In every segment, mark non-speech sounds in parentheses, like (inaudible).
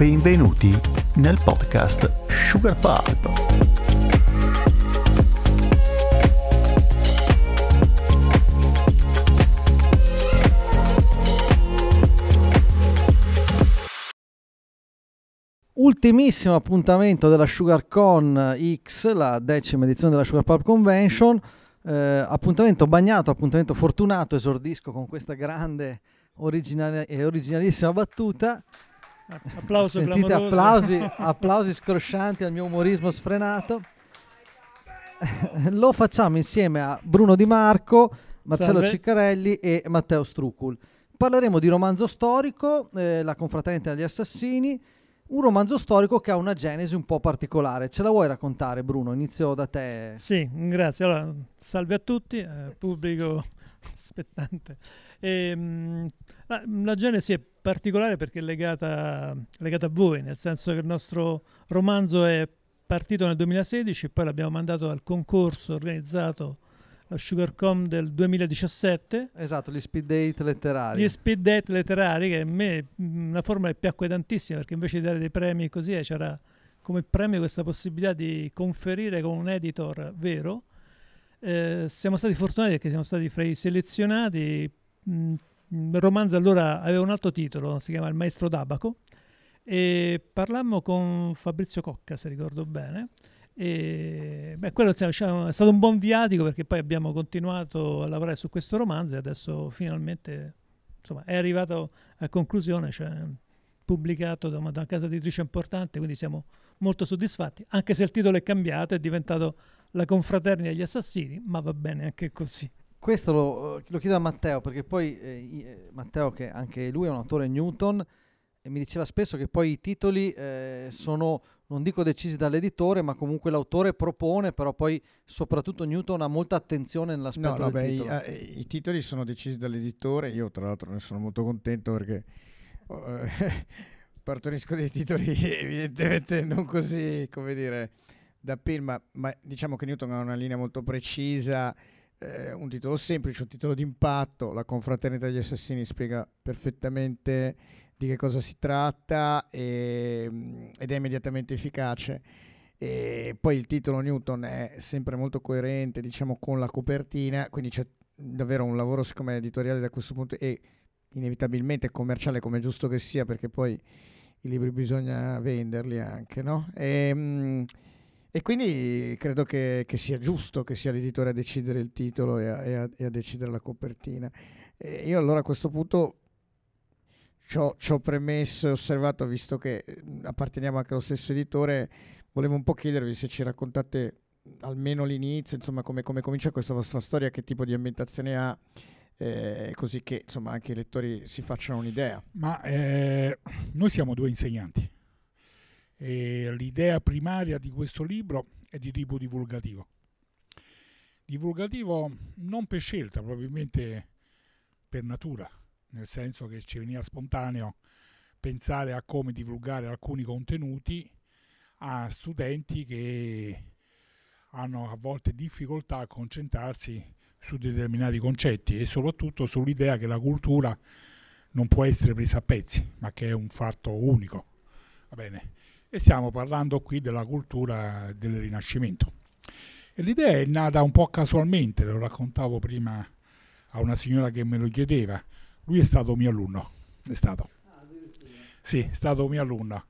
Benvenuti nel podcast Sugar Pulp. Ultimissimo appuntamento della SugarCon X, la decima edizione della Sugar Pulp Convention. Eh, appuntamento bagnato, appuntamento fortunato, esordisco con questa grande originale- e originalissima battuta. Applauso Sentite applausi, applausi scroscianti al mio umorismo sfrenato. Lo facciamo insieme a Bruno Di Marco, Marcello Salve. Ciccarelli e Matteo Strucul. Parleremo di romanzo storico, eh, La confraternita degli assassini, un romanzo storico che ha una genesi un po' particolare. Ce la vuoi raccontare, Bruno? Inizio da te. Sì, grazie. Allora, salve a tutti, eh, pubblico (laughs) aspettante. Ehm, la, la genesi è particolare perché è legata, legata a voi, nel senso che il nostro romanzo è partito nel 2016 e poi l'abbiamo mandato al concorso organizzato la SugarCom del 2017 Esatto, gli speed date letterari. Gli speed date letterari, che a me una forma che piacque tantissimo, perché invece di dare dei premi così eh, c'era come premio questa possibilità di conferire con un editor vero. Eh, siamo stati fortunati perché siamo stati fra i selezionati. mh, Il romanzo allora aveva un altro titolo, si chiama Il maestro d'Abaco, e parlammo con Fabrizio Cocca, se ricordo bene. E beh, quello diciamo, è stato un buon viatico perché poi abbiamo continuato a lavorare su questo romanzo e adesso finalmente insomma, è arrivato a conclusione, cioè pubblicato da una, da una casa editrice importante, quindi siamo molto soddisfatti, anche se il titolo è cambiato, è diventato La confraternita degli assassini, ma va bene anche così. Questo lo, lo chiedo a Matteo, perché poi eh, eh, Matteo, che anche lui è un autore Newton, e mi diceva spesso che poi i titoli eh, sono, non dico decisi dall'editore, ma comunque l'autore propone, però poi soprattutto Newton ha molta attenzione nell'aspetto No, no, del beh, i, titolo. eh, i titoli sono decisi dall'editore, io tra l'altro ne sono molto contento perché eh, (laughs) partorisco dei titoli (laughs) evidentemente non così, come dire, da film, ma, ma diciamo che Newton ha una linea molto precisa, eh, un titolo semplice, un titolo d'impatto, la confraternita degli assassini spiega perfettamente di che cosa si tratta e, mm, ed è immediatamente efficace. E poi il titolo Newton è sempre molto coerente, diciamo, con la copertina, quindi c'è davvero un lavoro, secondo me, editoriale da questo punto e inevitabilmente commerciale, come giusto che sia, perché poi i libri bisogna venderli anche, no? E, mm, e quindi credo che, che sia giusto che sia l'editore a decidere il titolo e a, e a- e a decidere la copertina. E io allora a questo punto ci ho, premesso e osservato, visto che apparteniamo anche allo stesso editore, volevo un po' chiedervi se ci raccontate almeno l'inizio, insomma come, come comincia questa vostra storia, che tipo di ambientazione ha, eh, così che insomma anche i lettori si facciano un'idea. Ma eh, noi siamo due insegnanti e l'idea primaria di questo libro è di tipo divulgativo. Divulgativo non per scelta, probabilmente per natura, nel senso che ci veniva spontaneo pensare a come divulgare alcuni contenuti a studenti che hanno a volte difficoltà a concentrarsi su determinati concetti e soprattutto sull'idea che la cultura non può essere presa a pezzi, ma che è un fatto unico. Va bene? E stiamo parlando qui della cultura del Rinascimento. E l'idea è nata un po' casualmente, lo raccontavo prima a una signora che me lo chiedeva. Lui è stato mio alunno, è stato. Sì, è stato mio alunno.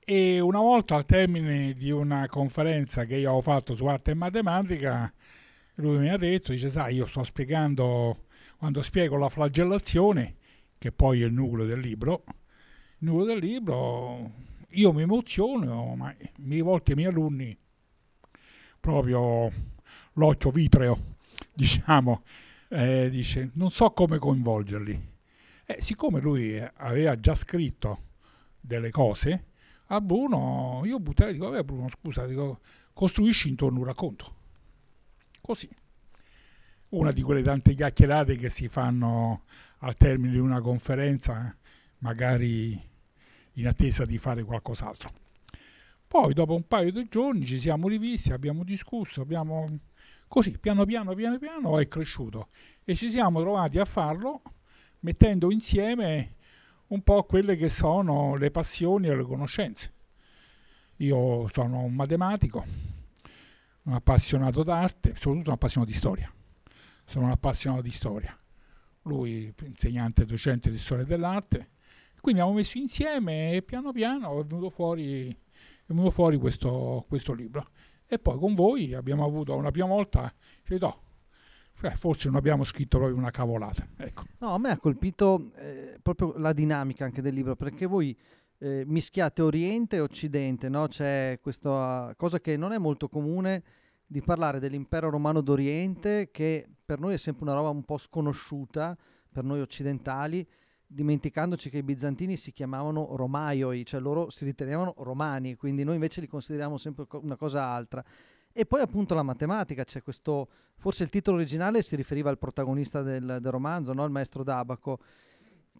E una volta al termine di una conferenza che io avevo fatto su arte e matematica, lui mi ha detto, dice, sai, io sto spiegando, quando spiego la flagellazione, che poi è il nucleo del libro, il nucleo del libro, io mi emoziono, ma mi volte i miei alunni, proprio l'occhio vitreo, (laughs) diciamo, eh, dice, non so come coinvolgerli. E siccome lui eh, aveva già scritto delle cose, a Bruno, io butterei, dico, vabbè Bruno, scusa, dico, costruisci intorno un racconto. Così. Una di quelle tante chiacchierate che si fanno al termine di una conferenza, eh, magari in attesa di fare qualcos'altro. Poi dopo un paio di giorni ci siamo rivisti, abbiamo discusso, abbiamo così piano piano piano piano è cresciuto e ci siamo trovati a farlo mettendo insieme un po' quelle che sono le passioni e le conoscenze. Io sono un matematico, un appassionato d'arte, soprattutto un appassionato di storia. Sono un appassionato di storia. Lui insegnante docente di storia dell'arte. Quindi abbiamo messo insieme e piano piano è venuto fuori, è venuto fuori questo, questo libro. E poi con voi abbiamo avuto una prima volta, cioè, no, forse non abbiamo scritto proprio una cavolata. Ecco. No, a me ha colpito eh, proprio la dinamica anche del libro, perché voi eh, mischiate Oriente e Occidente, no? c'è questa cosa che non è molto comune di parlare dell'impero romano d'Oriente, che per noi è sempre una roba un po' sconosciuta, per noi occidentali, dimenticandoci che i bizantini si chiamavano romaioi, cioè loro si ritenevano romani, quindi noi invece li consideriamo sempre una cosa altra. E poi appunto la matematica, c'è questo, forse il titolo originale si riferiva al protagonista del, del romanzo, no? il maestro d'Abaco.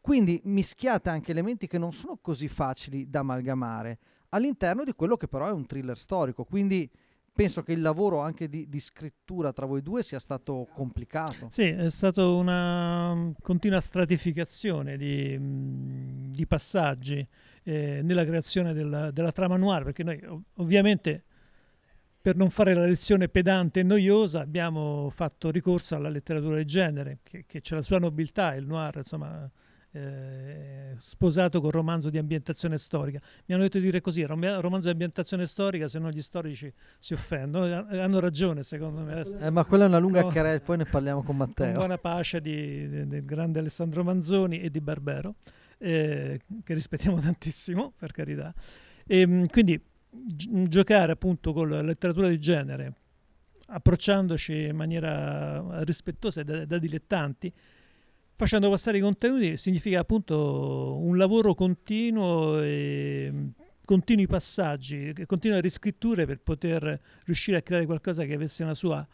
Quindi mischiate anche elementi che non sono così facili da amalgamare all'interno di quello che però è un thriller storico. Quindi penso che il lavoro anche di, di, scrittura tra voi due sia stato complicato. Sì, è stata una mm, continua stratificazione di, mm, di passaggi eh, nella creazione della, della, trama noir, perché noi ovviamente per non fare la lezione pedante e noiosa abbiamo fatto ricorso alla letteratura di genere, che, che c'è la sua nobiltà, il noir, insomma eh, sposato col romanzo di ambientazione storica. Mi hanno detto di dire così, romanzo di ambientazione storica, se no gli storici si offendono. Eh, hanno ragione, secondo me. Eh, ma quella è una lunga no, querela, poi ne parliamo con Matteo. Con buona pace di, di, del grande Alessandro Manzoni e di Barbero, eh, che rispettiamo (laughs) tantissimo, per carità. E, ehm, quindi gi- giocare appunto con la letteratura di genere, approcciandoci in maniera rispettosa da, da dilettanti, facendo passare i contenuti significa appunto un lavoro continuo e continui passaggi, continue riscritture per poter riuscire a creare qualcosa che avesse una sua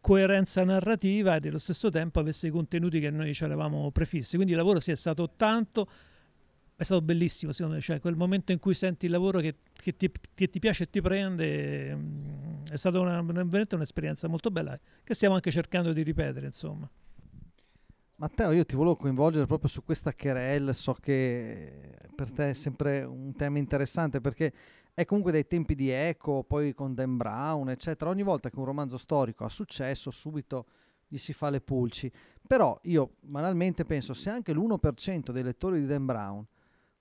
coerenza narrativa e nello stesso tempo avesse i contenuti che noi ci eravamo prefissi. Quindi il lavoro sì, è stato tanto, è stato bellissimo secondo me, cioè quel momento in cui senti il lavoro che, che, ti, che ti, piace e ti prende, mm, è stata una, veramente un'esperienza molto bella che stiamo anche cercando di ripetere, insomma. Matteo, io ti volevo coinvolgere proprio su questa querel, so che per te è sempre un tema interessante perché è comunque dai tempi di Eco, poi con Dan Brown, eccetera. Ogni volta che un romanzo storico ha successo, subito gli si fa le pulci. Però io banalmente penso, se anche l'1% dei lettori di Dan Brown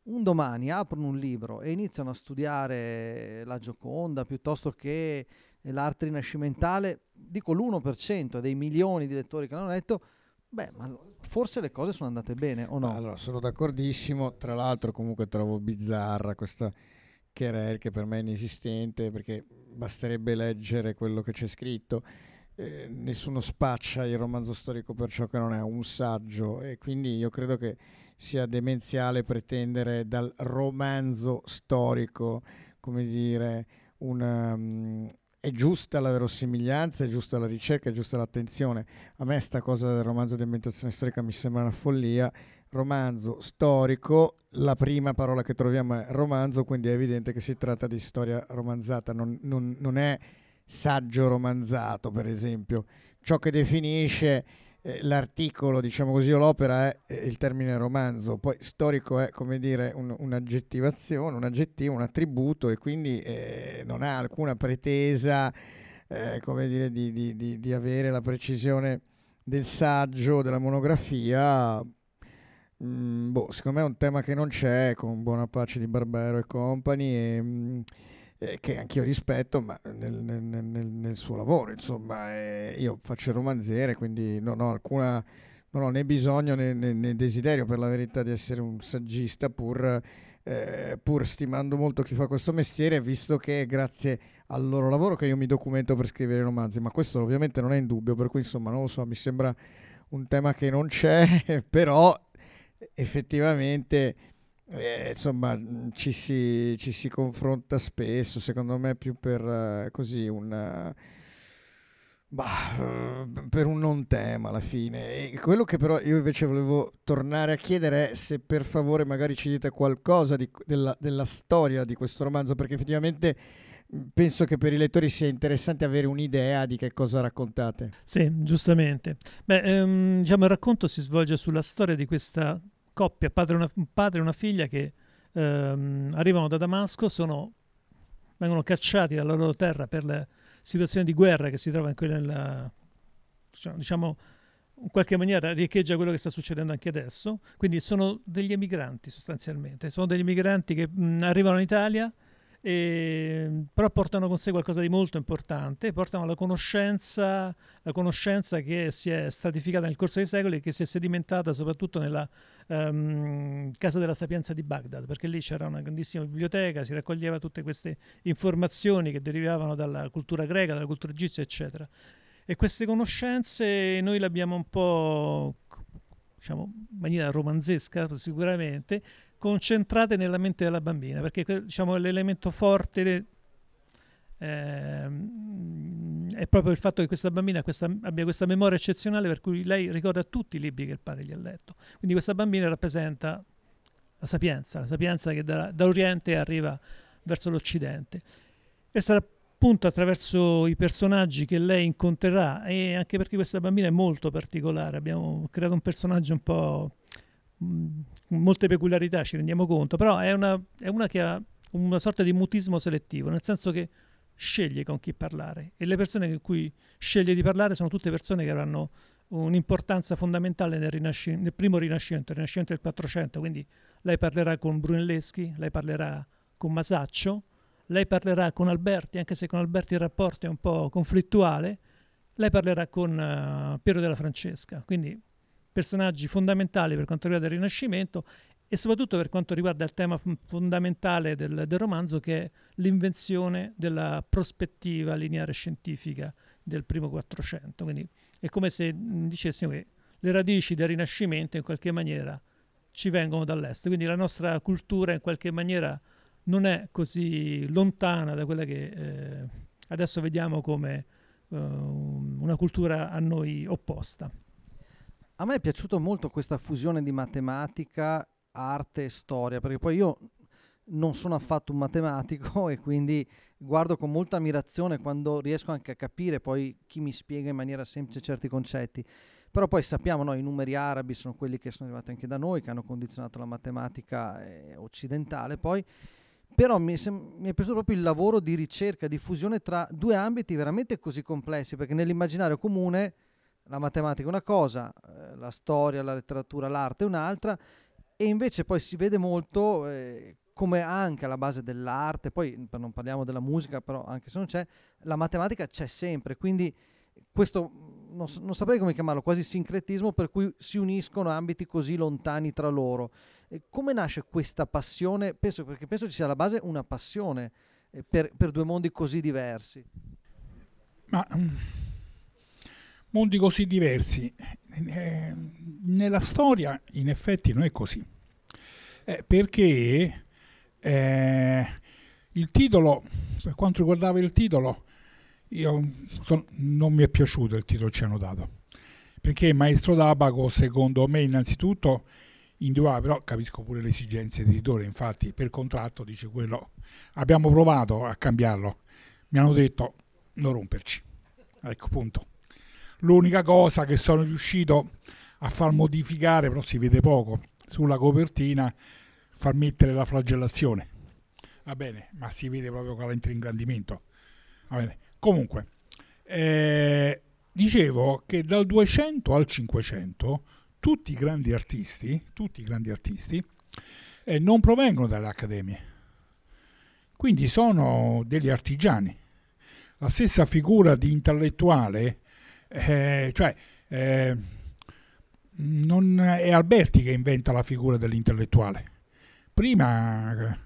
un domani aprono un libro e iniziano a studiare la Gioconda piuttosto che l'arte rinascimentale, dico l'1% dei milioni di lettori che l'hanno letto, Beh, ma forse le cose sono andate bene o no? Allora, sono d'accordissimo. Tra l'altro, comunque trovo bizzarra questa querel che per me è inesistente perché basterebbe leggere quello che c'è scritto. Eh, nessuno spaccia il romanzo storico per ciò che non è un saggio e quindi io credo che sia demenziale pretendere dal romanzo storico, come dire, una, um, è giusta la verosimiglianza, è giusta la ricerca, è giusta l'attenzione. A me sta cosa del romanzo di ambientazione storica mi sembra una follia. Romanzo storico, la prima parola che troviamo è romanzo, quindi è evidente che si tratta di storia romanzata, non, non, non è saggio romanzato, per esempio. Ciò che definisce l'articolo, diciamo così, o l'opera è eh, il termine romanzo, poi storico è come dire un, un'aggettivazione, un aggettivo, un attributo e quindi eh, non ha alcuna pretesa eh, come dire, di, di, di, di, avere la precisione del saggio, della monografia. Mm, boh, secondo me è un tema che non c'è con buona pace di Barbero e compagni. E, mm, eh, che anch'io rispetto, ma nel, nel, nel, nel suo lavoro, insomma, eh, io faccio il romanziere, quindi non ho alcuna, non ho né bisogno né, né, né, desiderio per la verità di essere un saggista, pur, eh, pur stimando molto chi fa questo mestiere, visto che è grazie al loro lavoro che io mi documento per scrivere romanzi, ma questo ovviamente non è in dubbio, per cui insomma non lo so, mi sembra un tema che non c'è, (laughs) però effettivamente eh, insomma, ci si, ci si, confronta spesso, secondo me più per uh, così un... Bah, per un non tema alla fine. E quello che però io invece volevo tornare a chiedere è se per favore magari ci dite qualcosa di, della, della storia di questo romanzo, perché effettivamente penso che per i lettori sia interessante avere un'idea di che cosa raccontate. Sì, giustamente. Beh, ehm, diciamo, il racconto si svolge sulla storia di questa coppia, padre una, un padre e una figlia che ehm, arrivano da Damasco, sono, vengono cacciati dalla loro terra per la situazione di guerra che si trova in quella, diciamo, diciamo in qualche maniera riecheggia quello che sta succedendo anche adesso. Quindi sono degli emigranti sostanzialmente, sono degli emigranti che mh, arrivano in Italia, e, però portano con sé qualcosa di molto importante, portano la conoscenza, la conoscenza che si è stratificata nel corso dei secoli e che si è sedimentata soprattutto nella um, Casa della Sapienza di Baghdad, perché lì c'era una grandissima biblioteca, si raccoglieva tutte queste informazioni che derivavano dalla cultura greca, dalla cultura egizia, eccetera. E queste conoscenze noi le abbiamo un po', diciamo, in maniera romanzesca sicuramente, concentrate nella mente della bambina, perché diciamo, l'elemento forte eh, è proprio il fatto che questa bambina questa, abbia questa memoria eccezionale per cui lei ricorda tutti i libri che il padre gli ha letto. Quindi questa bambina rappresenta la sapienza, la sapienza che da, da Oriente arriva verso l'Occidente. E sarà appunto attraverso i personaggi che lei incontrerà e anche perché questa bambina è molto particolare, abbiamo creato un personaggio un po' molte peculiarità, ci rendiamo conto, però è una, è una che ha una sorta di mutismo selettivo, nel senso che sceglie con chi parlare e le persone con cui sceglie di parlare sono tutte persone che avranno un'importanza fondamentale nel, rinasci- nel primo rinascimento, il rinascimento del 400, quindi lei parlerà con Brunelleschi, lei parlerà con Masaccio, lei parlerà con Alberti, anche se con Alberti il rapporto è un po' conflittuale, lei parlerà con uh, Piero della Francesca, quindi personaggi fondamentali per quanto riguarda il Rinascimento e soprattutto per quanto riguarda il tema fondamentale del, del romanzo che è l'invenzione della prospettiva lineare scientifica del primo Quattrocento. Quindi è come se dicessimo che le radici del Rinascimento in qualche maniera ci vengono dall'est, quindi la nostra cultura in qualche maniera non è così lontana da quella che eh, adesso vediamo come uh, una cultura a noi opposta. A me è piaciuta molto questa fusione di matematica, arte e storia, perché poi io non sono affatto un matematico (laughs) e quindi guardo con molta ammirazione quando riesco anche a capire poi chi mi spiega in maniera semplice certi concetti. Però poi sappiamo, no, i numeri arabi sono quelli che sono arrivati anche da noi, che hanno condizionato la matematica eh, occidentale. Poi però mi, sem- mi, è piaciuto proprio il lavoro di ricerca, di fusione tra due ambiti veramente così complessi, perché nell'immaginario comune la matematica è una cosa, eh, la storia, la letteratura, l'arte è un'altra, e invece poi si vede molto eh, come anche alla base dell'arte, poi non parliamo della musica, però anche se non c'è, la matematica c'è sempre, quindi questo non, non, saprei come chiamarlo, quasi sincretismo per cui si uniscono ambiti così lontani tra loro. E come nasce questa passione? Penso, perché penso ci sia alla base una passione eh, per, per, due mondi così diversi. Ma mm, mondi così diversi. Eh, nella storia in effetti non è così. Eh, perché eh, il titolo, per quanto riguardava il titolo, son, non mi è piaciuto il titolo che ci hanno dato. Perché Maestro d'Abaco, secondo me, innanzitutto individuale, però capisco pure le esigenze dell'editore, infatti per contratto dice quello, abbiamo provato a cambiarlo, mi hanno detto non romperci, ecco punto. L'unica cosa che sono riuscito a far modificare, però si vede poco, sulla copertina, far mettere la flagellazione, va bene, ma si vede proprio con l'ingrandimento, va bene. Comunque, eh, dicevo che dal 200 al 500 tutti i grandi artisti, tutti i grandi artisti eh, non provengono dalle accademie, quindi sono degli artigiani. La stessa figura di intellettuale, eh, cioè eh, non è Alberti che inventa la figura dell'intellettuale. Prima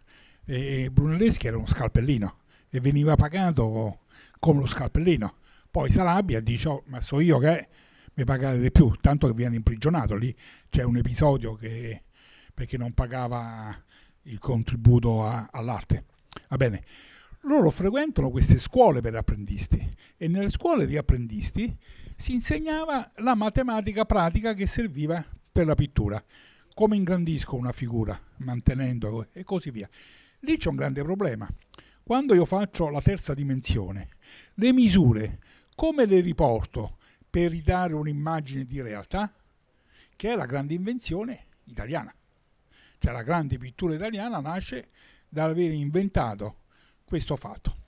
eh, Brunelleschi era uno scalpellino e veniva pagato come lo scalpellino. Poi Salabia dice, oh, ma so io che mi pagate di più, tanto che viene imprigionato. Lì c'è un episodio che perché non pagava il contributo a, all'arte. Va bene. Loro frequentano queste scuole per apprendisti e nelle scuole di apprendisti si insegnava la matematica pratica che serviva per la pittura. Come ingrandisco una figura mantenendo e così via. Lì c'è un grande problema. Quando io faccio la terza dimensione, le misure come le riporto? per ridare un'immagine di realtà, che è la grande invenzione italiana. Cioè la grande pittura italiana nasce dall'aver inventato questo fatto.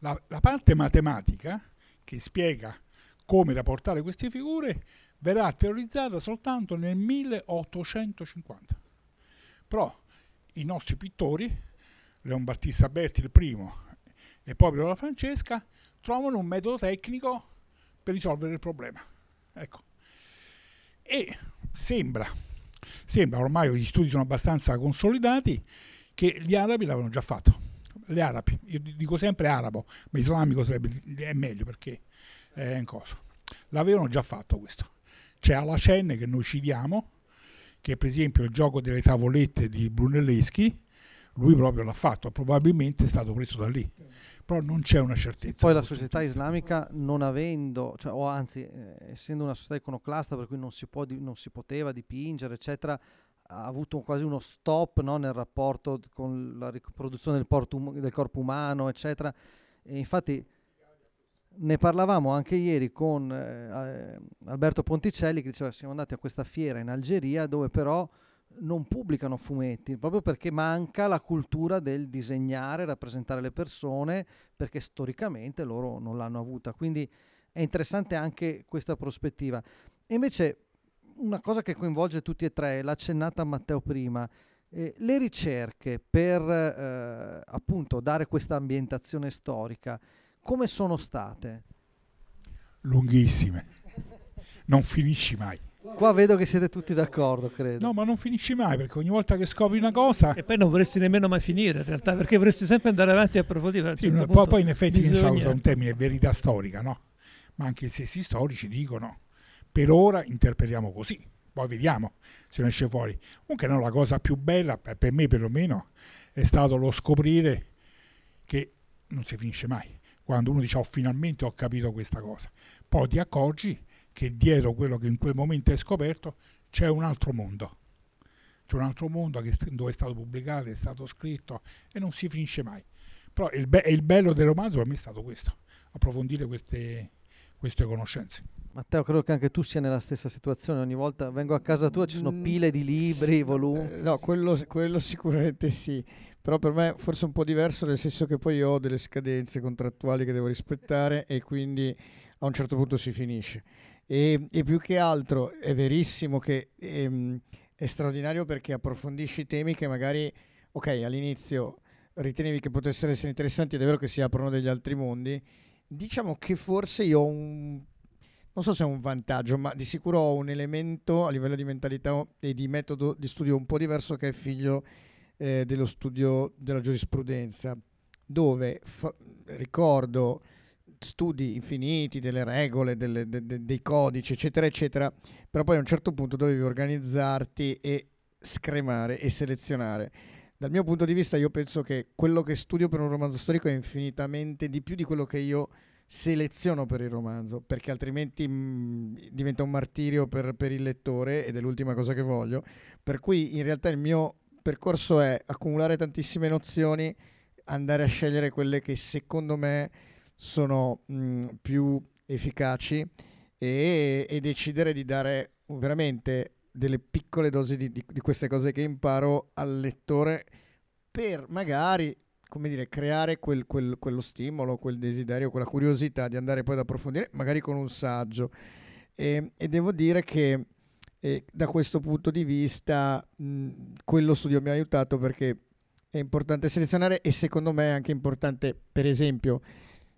La, la parte matematica che spiega come rapportare queste figure verrà teorizzata soltanto nel 1850. Però i nostri pittori, Leon Battista Berti il primo e poi Viola Francesca, trovano un metodo tecnico per risolvere il problema. Ecco. E sembra, sembra, ormai gli studi sono abbastanza consolidati, che gli arabi l'avevano già fatto. Gli arabi, io dico sempre arabo, ma islamico sarebbe è meglio perché è un coso. L'avevano già fatto questo. C'è Alacenne che noi citiamo, che per esempio il gioco delle tavolette di Brunelleschi, lui proprio l'ha fatto, probabilmente è stato preso da lì, però non c'è una certezza. Poi la società islamica non avendo, cioè, o anzi eh, essendo una società iconoclasta per cui non si, può, non si poteva dipingere, eccetera, ha avuto quasi uno stop no, nel rapporto con la riproduzione del, porto, del corpo umano, eccetera. E infatti ne parlavamo anche ieri con eh, Alberto Ponticelli che diceva siamo andati a questa fiera in Algeria dove però non pubblicano fumetti proprio perché manca la cultura del disegnare, rappresentare le persone perché storicamente loro non l'hanno avuta. Quindi è interessante anche questa prospettiva. E invece una cosa che coinvolge tutti e tre, l'ha accennata Matteo prima, eh, le ricerche per eh, appunto dare questa ambientazione storica come sono state? Lunghissime, non finisci mai. Qua vedo che siete tutti d'accordo, credo. No, ma non finisci mai perché ogni volta che scopri una cosa. E poi non vorresti nemmeno mai finire in realtà, perché vorresti sempre andare avanti e approfondire. Sì, certo poi, poi, in effetti bisogna... usa un termine verità storica, no? Ma anche i stessi storici dicono per ora interpretiamo così, poi vediamo se ne esce fuori. Comunque no, la cosa più bella, per me perlomeno, è stato lo scoprire che non si finisce mai quando uno dice oh, finalmente ho capito questa cosa. Poi ti accorgi che dietro quello che in quel momento hai scoperto c'è un altro mondo. C'è un altro mondo che, dove è stato pubblicato, è stato scritto e non si finisce mai. Però il, be- il bello del romanzo per me è stato questo, approfondire queste, queste conoscenze. Matteo, credo che anche tu sia nella stessa situazione. Ogni volta vengo a casa tua, ci sono mm, pile di libri, sì, volumi. Eh, no, quello, quello, sicuramente sì però per me forse un po' diverso nel senso che poi ho delle scadenze contrattuali che devo rispettare e quindi a un certo punto si finisce. E, e più che altro è verissimo che ehm, è straordinario perché approfondisci temi che magari, ok, all'inizio ritenevi che potessero essere interessanti ed è vero che si aprono degli altri mondi. Diciamo che forse io ho un non so se è un vantaggio, ma di sicuro ho un elemento a livello di mentalità e di metodo di studio un po' diverso che è figlio eh, dello studio della giurisprudenza, dove fa- ricordo studi infiniti delle regole, delle, de, de, dei codici, eccetera, eccetera, però poi a un certo punto dovevi organizzarti e scremare e selezionare. Dal mio punto di vista io penso che quello che studio per un romanzo storico è infinitamente di più di quello che io seleziono per il romanzo, perché altrimenti mh, mm, diventa un martirio per, per, il lettore ed è l'ultima cosa che voglio. Per cui in realtà il mio percorso è accumulare tantissime nozioni, andare a scegliere quelle che secondo me sono mh, più efficaci e, e, decidere di dare veramente delle piccole dosi di, di, di queste cose che imparo al lettore per magari come dire, creare quel, quel, quello stimolo, quel desiderio, quella curiosità di andare poi ad approfondire, magari con un saggio. E, e devo dire che e da questo punto di vista mh, quello studio mi ha aiutato perché è importante selezionare e secondo me è anche importante, per esempio,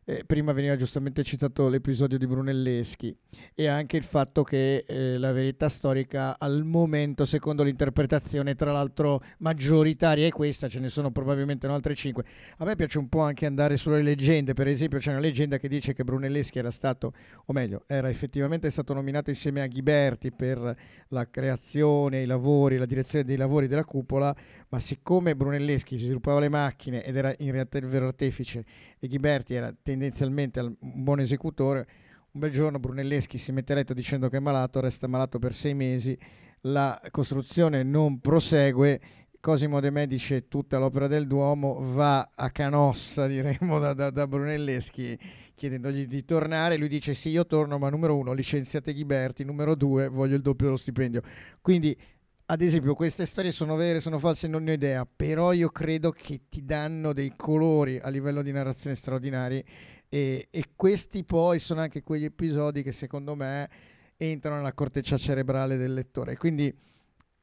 eh, prima veniva giustamente citato l'episodio di Brunelleschi e anche il fatto che eh, la verità storica al momento, secondo l'interpretazione, tra l'altro maggioritaria è questa, ce ne sono probabilmente altre cinque. A me piace un po' anche andare sulle leggende, per esempio c'è una leggenda che dice che Brunelleschi era stato, o meglio, era effettivamente stato nominato insieme a Ghiberti per la creazione, i lavori, la direzione dei lavori della cupola, ma siccome Brunelleschi sviluppava le macchine ed era in realtà il vero artefice e Ghiberti era tendenzialmente un buon esecutore, un bel giorno Brunelleschi si mette a letto dicendo che è malato, resta malato per sei mesi, la costruzione non prosegue, Cosimo De Medici tutta l'opera del Duomo va a canossa, (laughs) diremmo, da, da, da Brunelleschi chiedendogli di tornare, lui dice sì io torno ma numero uno licenziate Ghiberti, numero due voglio il doppio dello stipendio. Quindi ad esempio, queste storie sono vere, sono false, non ne ho idea, però io credo che ti danno dei colori a livello di narrazione straordinari e, e questi poi sono anche quegli episodi che secondo me entrano nella corteccia cerebrale del lettore. Quindi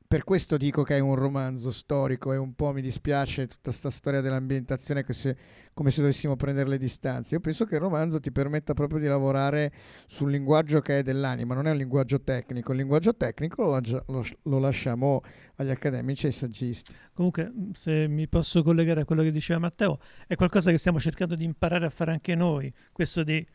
per questo dico che è un romanzo storico e un po' mi dispiace tutta questa storia dell'ambientazione se, come se dovessimo prendere le distanze. Io penso che il romanzo ti permetta proprio di lavorare sul linguaggio che è dell'anima, non è un linguaggio tecnico, il linguaggio tecnico lo, lo, lo lasciamo agli accademici e ai saggisti. Comunque, se mi posso collegare a quello che diceva Matteo, è qualcosa che stiamo cercando di imparare a fare anche noi, questo di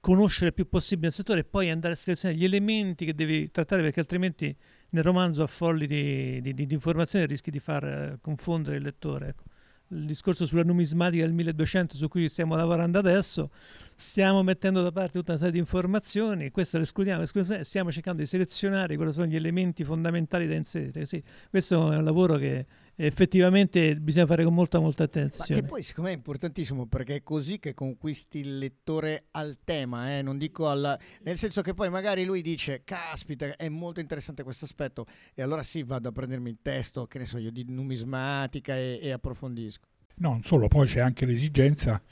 conoscere il più possibile il settore e poi andare a selezionare gli elementi che devi trattare perché altrimenti nel romanzo affolli di, di, di informazioni rischi di far eh, confondere il lettore. Ecco. Il discorso sulla numismatica del 1200 su cui stiamo lavorando adesso, stiamo mettendo da parte tutta una serie di informazioni, questo lo escludiamo, escludiamo stiamo cercando di selezionare quali sono gli elementi fondamentali da inserire. Sì, questo è un lavoro che effettivamente bisogna fare con molta molta attenzione. Ma che poi secondo me è importantissimo perché è così che conquisti il lettore al tema, eh? non dico alla... nel senso che poi magari lui dice caspita è molto interessante questo aspetto e allora sì vado a prendermi il testo, che ne so io, di numismatica e, e approfondisco. No, non solo, poi c'è anche l'esigenza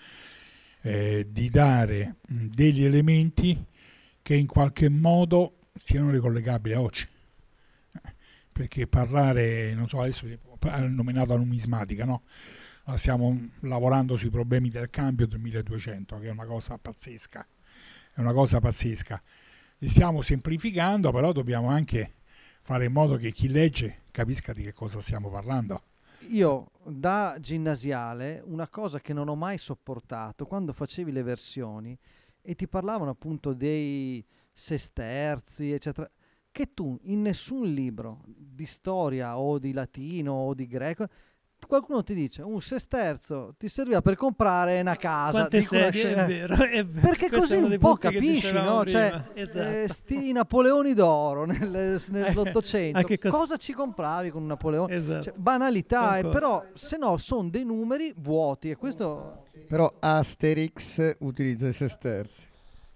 eh, di dare degli elementi che in qualche modo siano ricollegabili a oggi perché parlare, non so, adesso nominato la numismatica, no? Stiamo lavorando sui problemi del cambio del 1200, che è una cosa pazzesca, è una cosa pazzesca. Li stiamo semplificando, però dobbiamo anche fare in modo che chi legge capisca di che cosa stiamo parlando. Io da ginnasiale una cosa che non ho mai sopportato quando facevi le versioni e ti parlavano appunto dei sesterzi, eccetera che tu in nessun libro di storia o di latino o di greco qualcuno ti dice un sesterzo ti serviva per comprare una casa Quante sedie, una... è vero, è vero. (laughs) perché Questo così un po' capisci no? cioè, esatto. eh, sti Napoleoni d'oro nel, nell'Ottocento (laughs) cosa... cosa... ci compravi con un Napoleone esatto. cioè, banalità eh, però se no sono dei numeri vuoti e questo però Asterix utilizza i sesterzi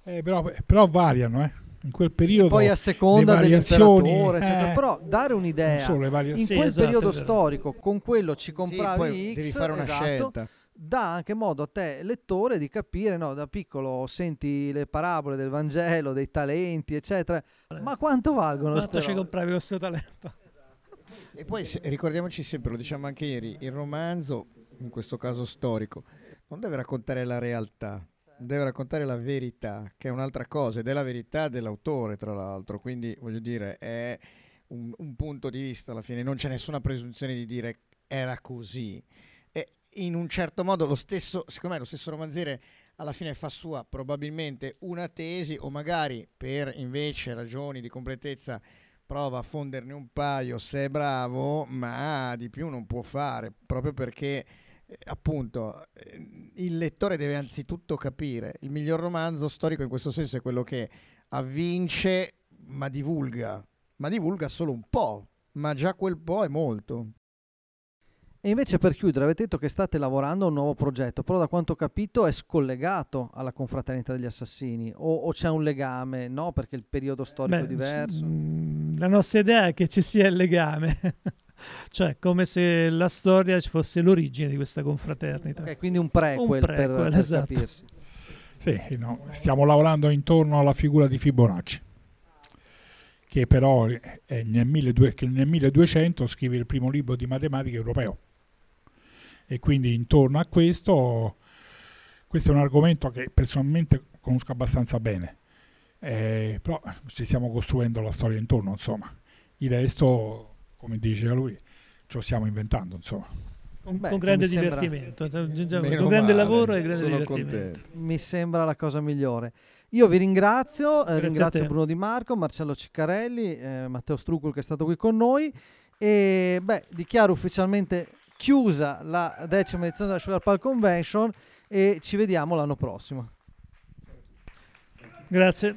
eh, però, però variano eh in quel periodo poi a seconda dell'imperatore eccetera. Eh, però dare un'idea in sì, quel esatto, periodo storico con quello ci compravi sì, X devi fare una esatto, scelta. dà anche modo a te lettore di capire no, da piccolo senti le parabole del Vangelo dei talenti eccetera. Ma quanto valgono quanto ci compravi questo talento? E poi se, ricordiamoci sempre lo diciamo anche ieri il romanzo in questo caso storico non deve raccontare la realtà deve raccontare la verità, che è un'altra cosa, ed è la verità dell'autore, tra l'altro. Quindi, voglio dire, è un, un punto di vista alla fine, non c'è nessuna presunzione di dire era così. E in un certo modo, lo stesso, secondo me, lo stesso romanziere alla fine fa sua probabilmente una tesi, o magari per invece ragioni di completezza prova a fonderne un paio se è bravo, ma di più non può fare, proprio perché appunto eh, il lettore deve anzitutto capire il miglior romanzo storico in questo senso è quello che avvince ma divulga ma divulga solo un po' ma già quel po' è molto. E invece per chiudere avete detto che state lavorando a un nuovo progetto però da quanto ho capito è scollegato alla confraternita degli assassini o, o c'è un legame? No perché il periodo storico Beh, è diverso la nostra idea è che ci sia il legame (laughs) cioè come se la storia ci fosse l'origine di questa confraternita. Okay, quindi un prequel, un prequel per, per esatto. capirsi. Sì, no, stiamo lavorando intorno alla figura di Fibonacci, che però è nel, 1200, nel 1200 scrive il primo libro di matematica europeo. E quindi intorno a questo, questo è un argomento che personalmente conosco abbastanza bene, eh, però ci stiamo costruendo la storia intorno, insomma. Il resto come diceva lui, ce lo stiamo inventando, insomma. Con, Beh, con grande divertimento, con grande male, lavoro e grande divertimento. Contento. Mi sembra la cosa migliore. Io vi ringrazio, eh, ringrazio Bruno Di Marco, Marcello Ciccarelli, eh, Matteo Strucul che è stato qui con noi e beh, dichiaro ufficialmente chiusa la decima edizione della Sugar Pal Convention e ci vediamo l'anno prossimo. Grazie.